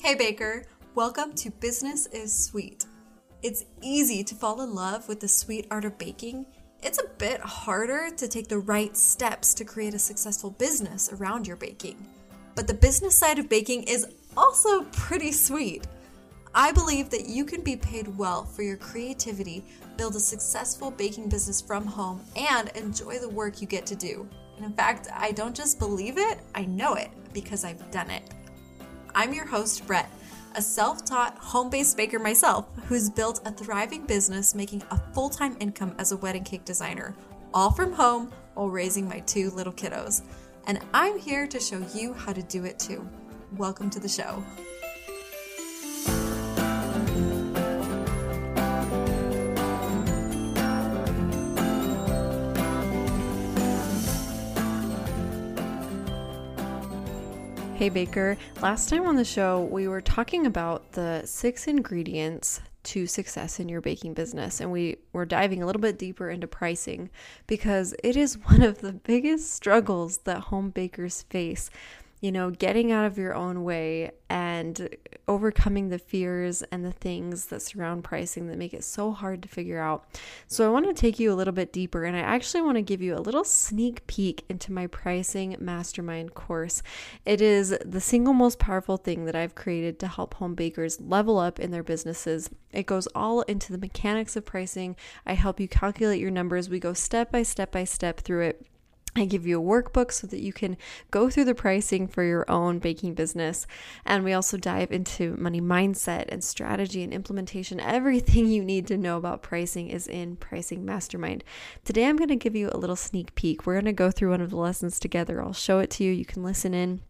Hey, Baker. Welcome to Business is Sweet. It's easy to fall in love with the sweet art of baking. It's a bit harder to take the right steps to create a successful business around your baking. But the business side of baking is also pretty sweet. I believe that you can be paid well for your creativity, build a successful baking business from home, and enjoy the work you get to do. And in fact, I don't just believe it, I know it because I've done it. I'm your host, Brett, a self taught home based baker myself who's built a thriving business making a full time income as a wedding cake designer, all from home while raising my two little kiddos. And I'm here to show you how to do it too. Welcome to the show. Hey Baker, last time on the show, we were talking about the six ingredients to success in your baking business, and we were diving a little bit deeper into pricing because it is one of the biggest struggles that home bakers face you know, getting out of your own way and overcoming the fears and the things that surround pricing that make it so hard to figure out. So, I want to take you a little bit deeper and I actually want to give you a little sneak peek into my pricing mastermind course. It is the single most powerful thing that I've created to help home bakers level up in their businesses. It goes all into the mechanics of pricing. I help you calculate your numbers. We go step by step by step through it I give you a workbook so that you can go through the pricing for your own baking business. And we also dive into money mindset and strategy and implementation. Everything you need to know about pricing is in Pricing Mastermind. Today, I'm going to give you a little sneak peek. We're going to go through one of the lessons together. I'll show it to you. You can listen in.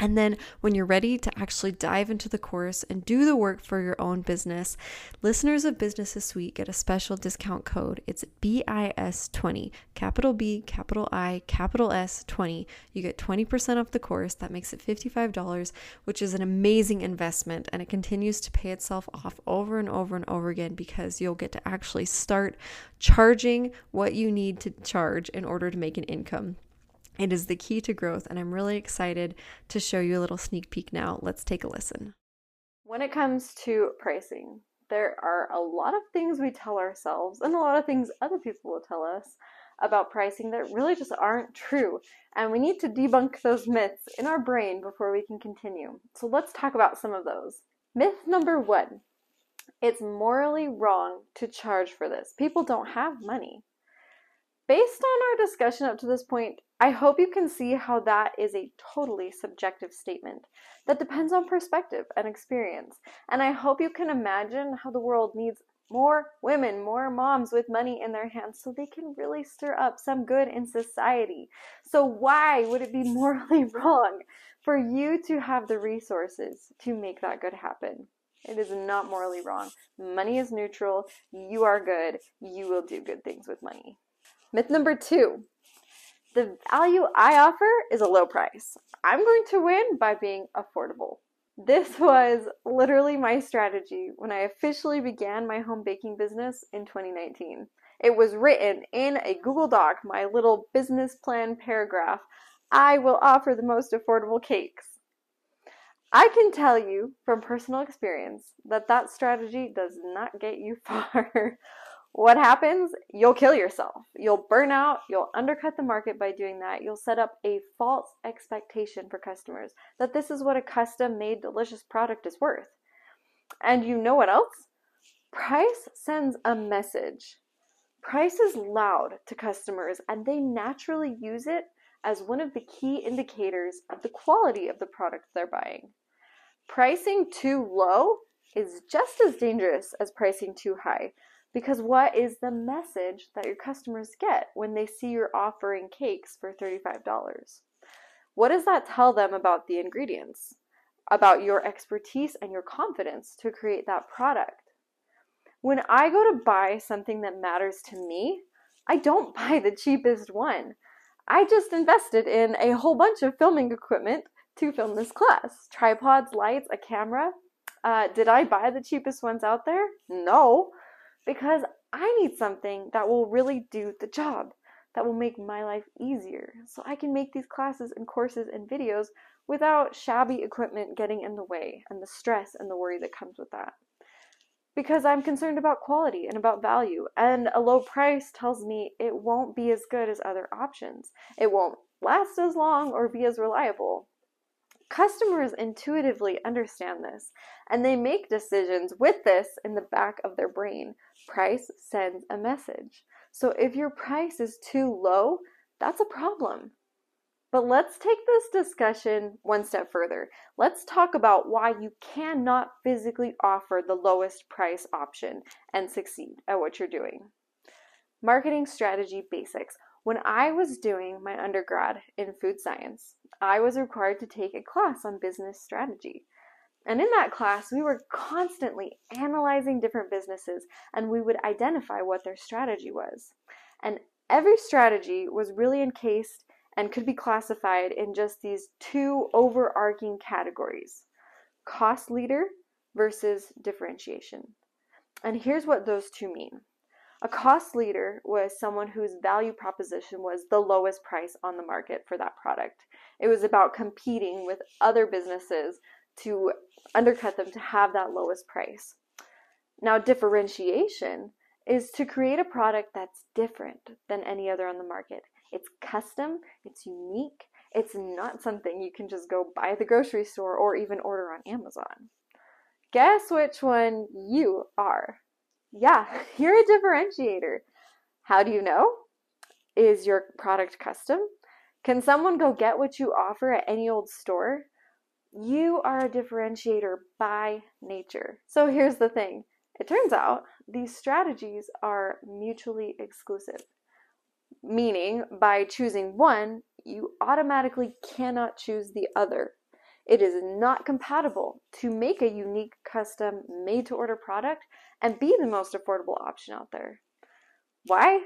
And then, when you're ready to actually dive into the course and do the work for your own business, listeners of Business Sweet get a special discount code. It's BIS20, capital B, capital I, capital S 20. You get 20% off the course. That makes it $55, which is an amazing investment. And it continues to pay itself off over and over and over again because you'll get to actually start charging what you need to charge in order to make an income. It is the key to growth, and I'm really excited to show you a little sneak peek now. Let's take a listen. When it comes to pricing, there are a lot of things we tell ourselves and a lot of things other people will tell us about pricing that really just aren't true. And we need to debunk those myths in our brain before we can continue. So let's talk about some of those. Myth number one it's morally wrong to charge for this. People don't have money. Based on our discussion up to this point, I hope you can see how that is a totally subjective statement that depends on perspective and experience. And I hope you can imagine how the world needs more women, more moms with money in their hands so they can really stir up some good in society. So, why would it be morally wrong for you to have the resources to make that good happen? It is not morally wrong. Money is neutral. You are good. You will do good things with money. Myth number two the value I offer is a low price. I'm going to win by being affordable. This was literally my strategy when I officially began my home baking business in 2019. It was written in a Google Doc, my little business plan paragraph. I will offer the most affordable cakes. I can tell you from personal experience that that strategy does not get you far what happens? You'll kill yourself. You'll burn out. You'll undercut the market by doing that. You'll set up a false expectation for customers that this is what a custom made delicious product is worth. And you know what else? Price sends a message. Price is loud to customers and they naturally use it as one of the key indicators of the quality of the product they're buying. Pricing too low is just as dangerous as pricing too high because what is the message that your customers get when they see you're offering cakes for $35? What does that tell them about the ingredients, about your expertise and your confidence to create that product? When I go to buy something that matters to me, I don't buy the cheapest one. I just invested in a whole bunch of filming equipment to film this class tripods, lights, a camera. Uh, did I buy the cheapest ones out there? No because I need something that will really do the job, that will make my life easier. So I can make these classes and courses and videos without shabby equipment getting in the way and the stress and the worry that comes with that. Because I'm concerned about quality and about value, and a low price tells me it won't be as good as other options. It won't last as long or be as reliable. Customers intuitively understand this, and they make decisions with this in the back of their brain. Price sends a message. So if your price is too low, that's a problem. But let's take this discussion one step further. Let's talk about why you cannot physically offer the lowest price option and succeed at what you're doing. Marketing strategy basics. When I was doing my undergrad in food science, I was required to take a class on business strategy. And in that class, we were constantly analyzing different businesses and we would identify what their strategy was. And every strategy was really encased and could be classified in just these two overarching categories cost leader versus differentiation. And here's what those two mean. A cost leader was someone whose value proposition was the lowest price on the market for that product. It was about competing with other businesses to undercut them to have that lowest price. Now, differentiation is to create a product that's different than any other on the market. It's custom, it's unique, it's not something you can just go buy at the grocery store or even order on Amazon. Guess which one you are? Yeah, you're a differentiator. How do you know? Is your product custom? Can someone go get what you offer at any old store? You are a differentiator by nature. So here's the thing it turns out these strategies are mutually exclusive meaning by choosing one, you automatically cannot choose the other. It is not compatible to make a unique, custom, made to order product and be the most affordable option out there. Why?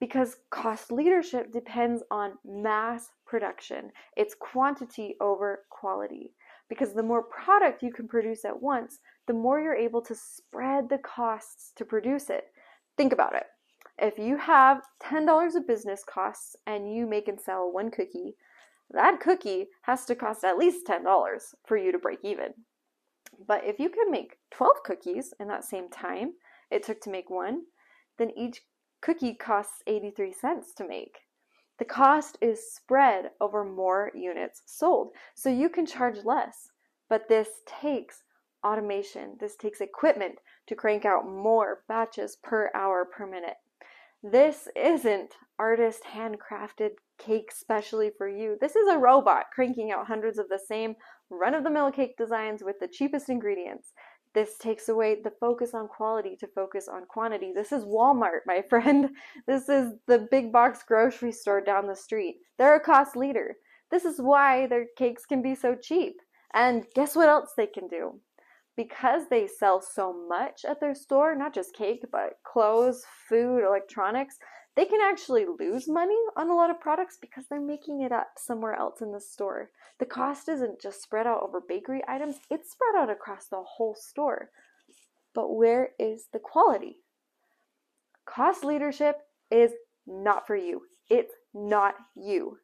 Because cost leadership depends on mass production, it's quantity over quality. Because the more product you can produce at once, the more you're able to spread the costs to produce it. Think about it. If you have $10 of business costs and you make and sell one cookie, that cookie has to cost at least $10 for you to break even. But if you can make 12 cookies in that same time it took to make one, then each cookie costs 83 cents to make. The cost is spread over more units sold, so you can charge less. But this takes automation, this takes equipment to crank out more batches per hour per minute. This isn't artist handcrafted cake specially for you. This is a robot cranking out hundreds of the same run of the mill cake designs with the cheapest ingredients. This takes away the focus on quality to focus on quantity. This is Walmart, my friend. This is the big box grocery store down the street. They're a cost leader. This is why their cakes can be so cheap. And guess what else they can do? because they sell so much at their store, not just cake, but clothes, food, electronics, they can actually lose money on a lot of products because they're making it up somewhere else in the store. The cost isn't just spread out over bakery items, it's spread out across the whole store. But where is the quality? Cost leadership is not for you. It's not you.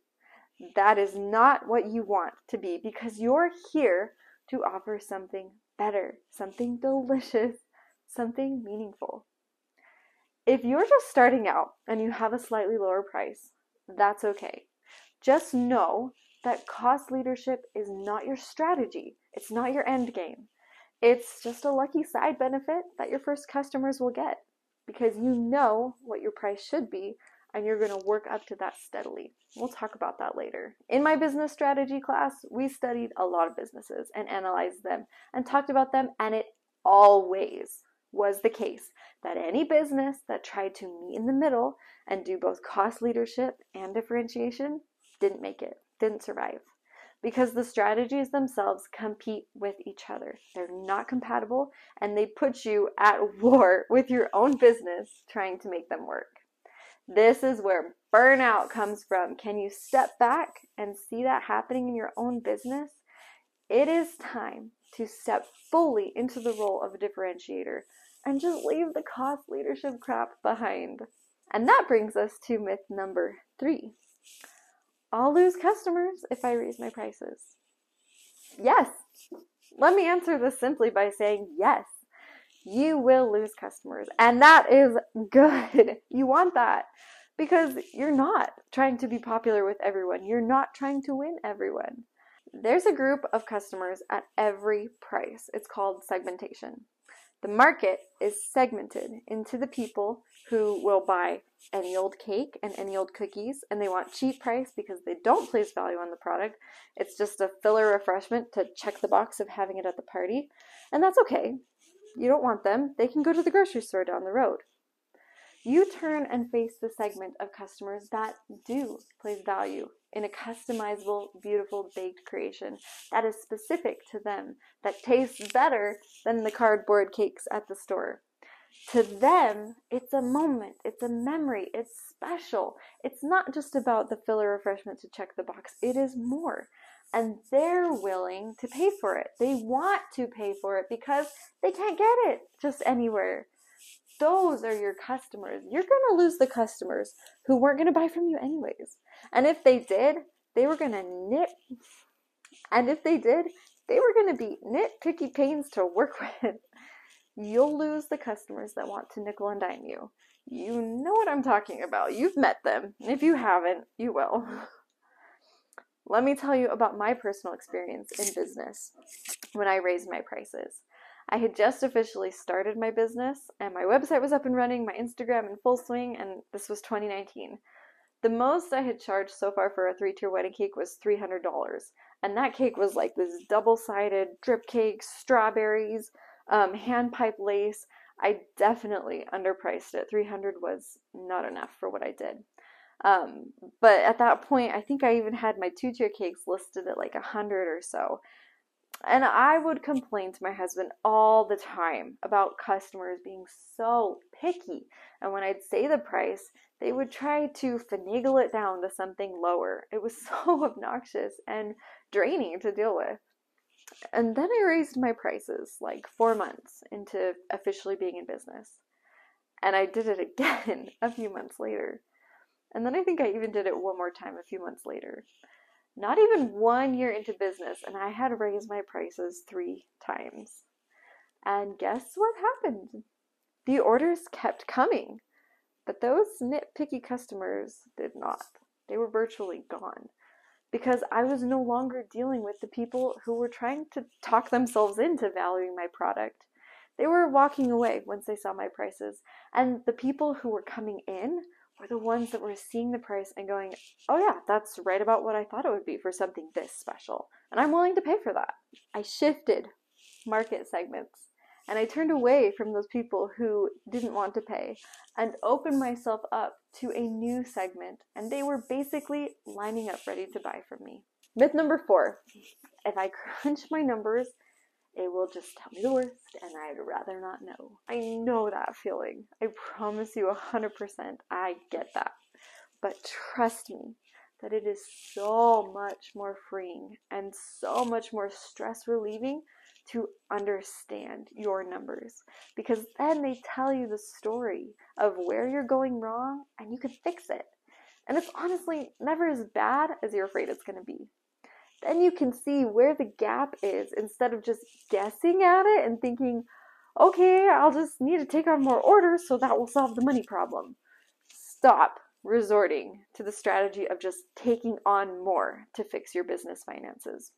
That is not what you want to be because you're here to offer something better, something delicious, something meaningful. If you're just starting out and you have a slightly lower price, that's okay. Just know that cost leadership is not your strategy, it's not your end game. It's just a lucky side benefit that your first customers will get because you know what your price should be and you're going to work up to that steadily. We'll talk about that later. In my business strategy class, we studied a lot of businesses and analyzed them and talked about them, and it always was the case that any business that tried to meet in the middle and do both cost leadership and differentiation didn't make it, didn't survive. Because the strategies themselves compete with each other. They're not compatible and they put you at war with your own business trying to make them work. This is where burnout comes from. Can you step back and see that happening in your own business? It is time to step fully into the role of a differentiator and just leave the cost leadership crap behind. And that brings us to myth number three I'll lose customers if I raise my prices. Yes. Let me answer this simply by saying yes. You will lose customers, and that is good. You want that because you're not trying to be popular with everyone. You're not trying to win everyone. There's a group of customers at every price. It's called segmentation. The market is segmented into the people who will buy any old cake and any old cookies, and they want cheap price because they don't place value on the product. It's just a filler refreshment to check the box of having it at the party, and that's okay. You don't want them, they can go to the grocery store down the road. You turn and face the segment of customers that do place value in a customizable, beautiful baked creation that is specific to them, that tastes better than the cardboard cakes at the store. To them, it's a moment, it's a memory, it's special. It's not just about the filler refreshment to check the box, it is more. And they're willing to pay for it. They want to pay for it because they can't get it just anywhere those are your customers. You're going to lose the customers who weren't going to buy from you anyways. And if they did, they were going to nit. And if they did, they were going to be nitpicky pains to work with. You'll lose the customers that want to nickel and dime you. You know what I'm talking about. You've met them. If you haven't, you will. Let me tell you about my personal experience in business when I raised my prices. I had just officially started my business and my website was up and running, my Instagram in full swing, and this was 2019. The most I had charged so far for a three tier wedding cake was $300. And that cake was like this double sided drip cake, strawberries, um, hand pipe lace. I definitely underpriced it. 300 was not enough for what I did. Um, but at that point, I think I even had my two tier cakes listed at like a hundred or so. And I would complain to my husband all the time about customers being so picky. And when I'd say the price, they would try to finagle it down to something lower. It was so obnoxious and draining to deal with. And then I raised my prices like four months into officially being in business. And I did it again a few months later. And then I think I even did it one more time a few months later not even one year into business, and I had raised my prices three times. And guess what happened? The orders kept coming, but those nitpicky customers did not. They were virtually gone because I was no longer dealing with the people who were trying to talk themselves into valuing my product. They were walking away once they saw my prices, and the people who were coming in were the ones that were seeing the price and going, oh, yeah, that's right about what I thought it would be for something this special. And I'm willing to pay for that. I shifted market segments and I turned away from those people who didn't want to pay and opened myself up to a new segment. And they were basically lining up ready to buy from me. Myth number four if I crunch my numbers, it will just tell me the worst and I'd rather not know. I know that feeling. I promise you 100% I get that. But trust me that it is so much more freeing and so much more stress relieving to understand your numbers because then they tell you the story of where you're going wrong and you can fix it. And it's honestly never as bad as you're afraid it's going to be then you can see where the gap is instead of just guessing at it and thinking, okay, I'll just need to take on more orders so that will solve the money problem. Stop resorting to the strategy of just taking on more to fix your business finances.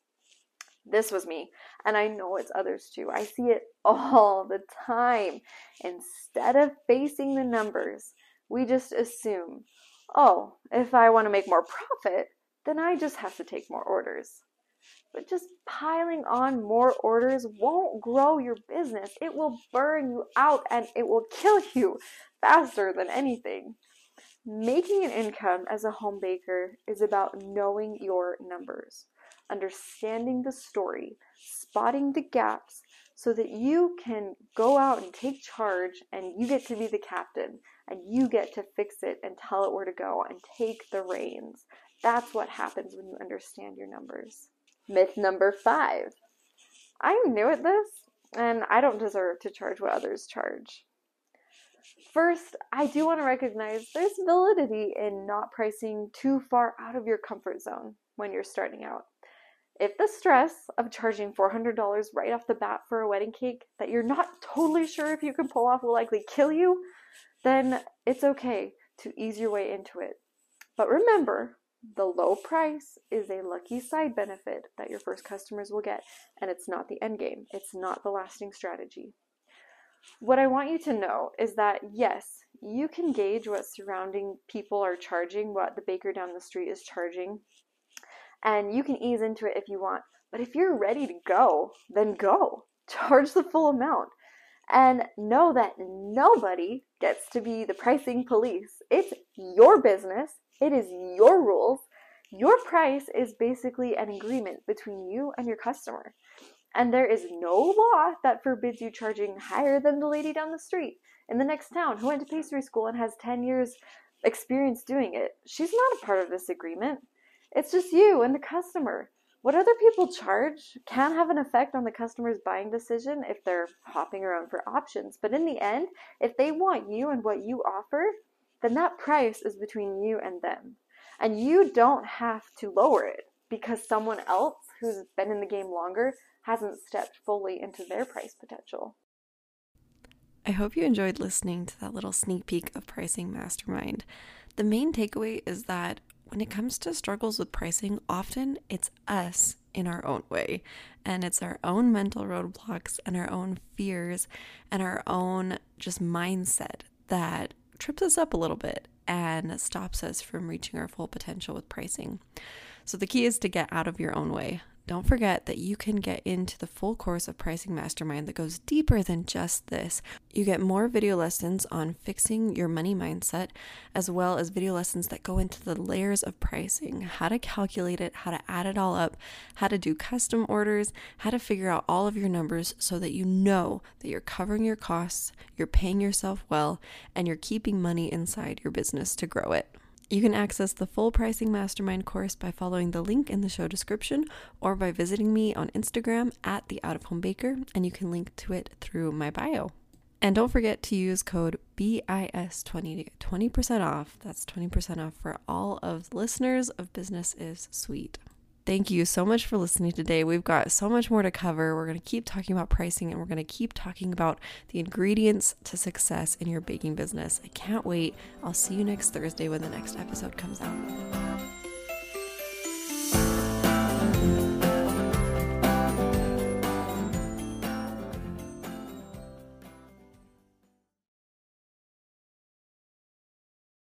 This was me, and I know it's others too. I see it all the time. Instead of facing the numbers, we just assume, oh, if I want to make more profit, then I just have to take more orders. But just piling on more orders won't grow your business. It will burn you out and it will kill you faster than anything. Making an income as a home baker is about knowing your numbers, understanding the story, spotting the gaps so that you can go out and take charge and you get to be the captain and you get to fix it and tell it where to go and take the reins that's what happens when you understand your numbers. Myth number five I'm new at this, and I don't deserve to charge what others charge. First, I do want to recognize there's validity in not pricing too far out of your comfort zone when you're starting out. if the stress of charging $400 right off the bat for a wedding cake that you're not totally sure if you can pull off will likely kill you, then it's okay to ease your way into it. But remember, the low price is a lucky side benefit that your first customers will get, and it's not the end game. It's not the lasting strategy. What I want you to know is that yes, you can gauge what surrounding people are charging, what the baker down the street is charging, and you can ease into it if you want. But if you're ready to go, then go. Charge the full amount. And know that nobody gets to be the pricing police. It's your business, it is your rules. Your price is basically an agreement between you and your customer. And there is no law that forbids you charging higher than the lady down the street in the next town who went to pastry school and has 10 years experience doing it. She's not a part of this agreement. It's just you and the customer. What other people charge can have an effect on the customer's buying decision if they're hopping around for options. But in the end, if they want you and what you offer, then that price is between you and them. And you don't have to lower it because someone else who's been in the game longer hasn't stepped fully into their price potential. I hope you enjoyed listening to that little sneak peek of Pricing Mastermind. The main takeaway is that when it comes to struggles with pricing, often it's us in our own way. And it's our own mental roadblocks and our own fears and our own just mindset that trips us up a little bit and stops us from reaching our full potential with pricing. So the key is to get out of your own way. Don't forget that you can get into the full course of Pricing Mastermind that goes deeper than just this. You get more video lessons on fixing your money mindset, as well as video lessons that go into the layers of pricing how to calculate it, how to add it all up, how to do custom orders, how to figure out all of your numbers so that you know that you're covering your costs, you're paying yourself well, and you're keeping money inside your business to grow it. You can access the full Pricing Mastermind course by following the link in the show description or by visiting me on Instagram at the Out of Home Baker, and you can link to it through my bio. And don't forget to use code BIS20 to get 20% off. That's 20% off for all of listeners of Business is Sweet. Thank you so much for listening today. We've got so much more to cover. We're going to keep talking about pricing and we're going to keep talking about the ingredients to success in your baking business. I can't wait. I'll see you next Thursday when the next episode comes out.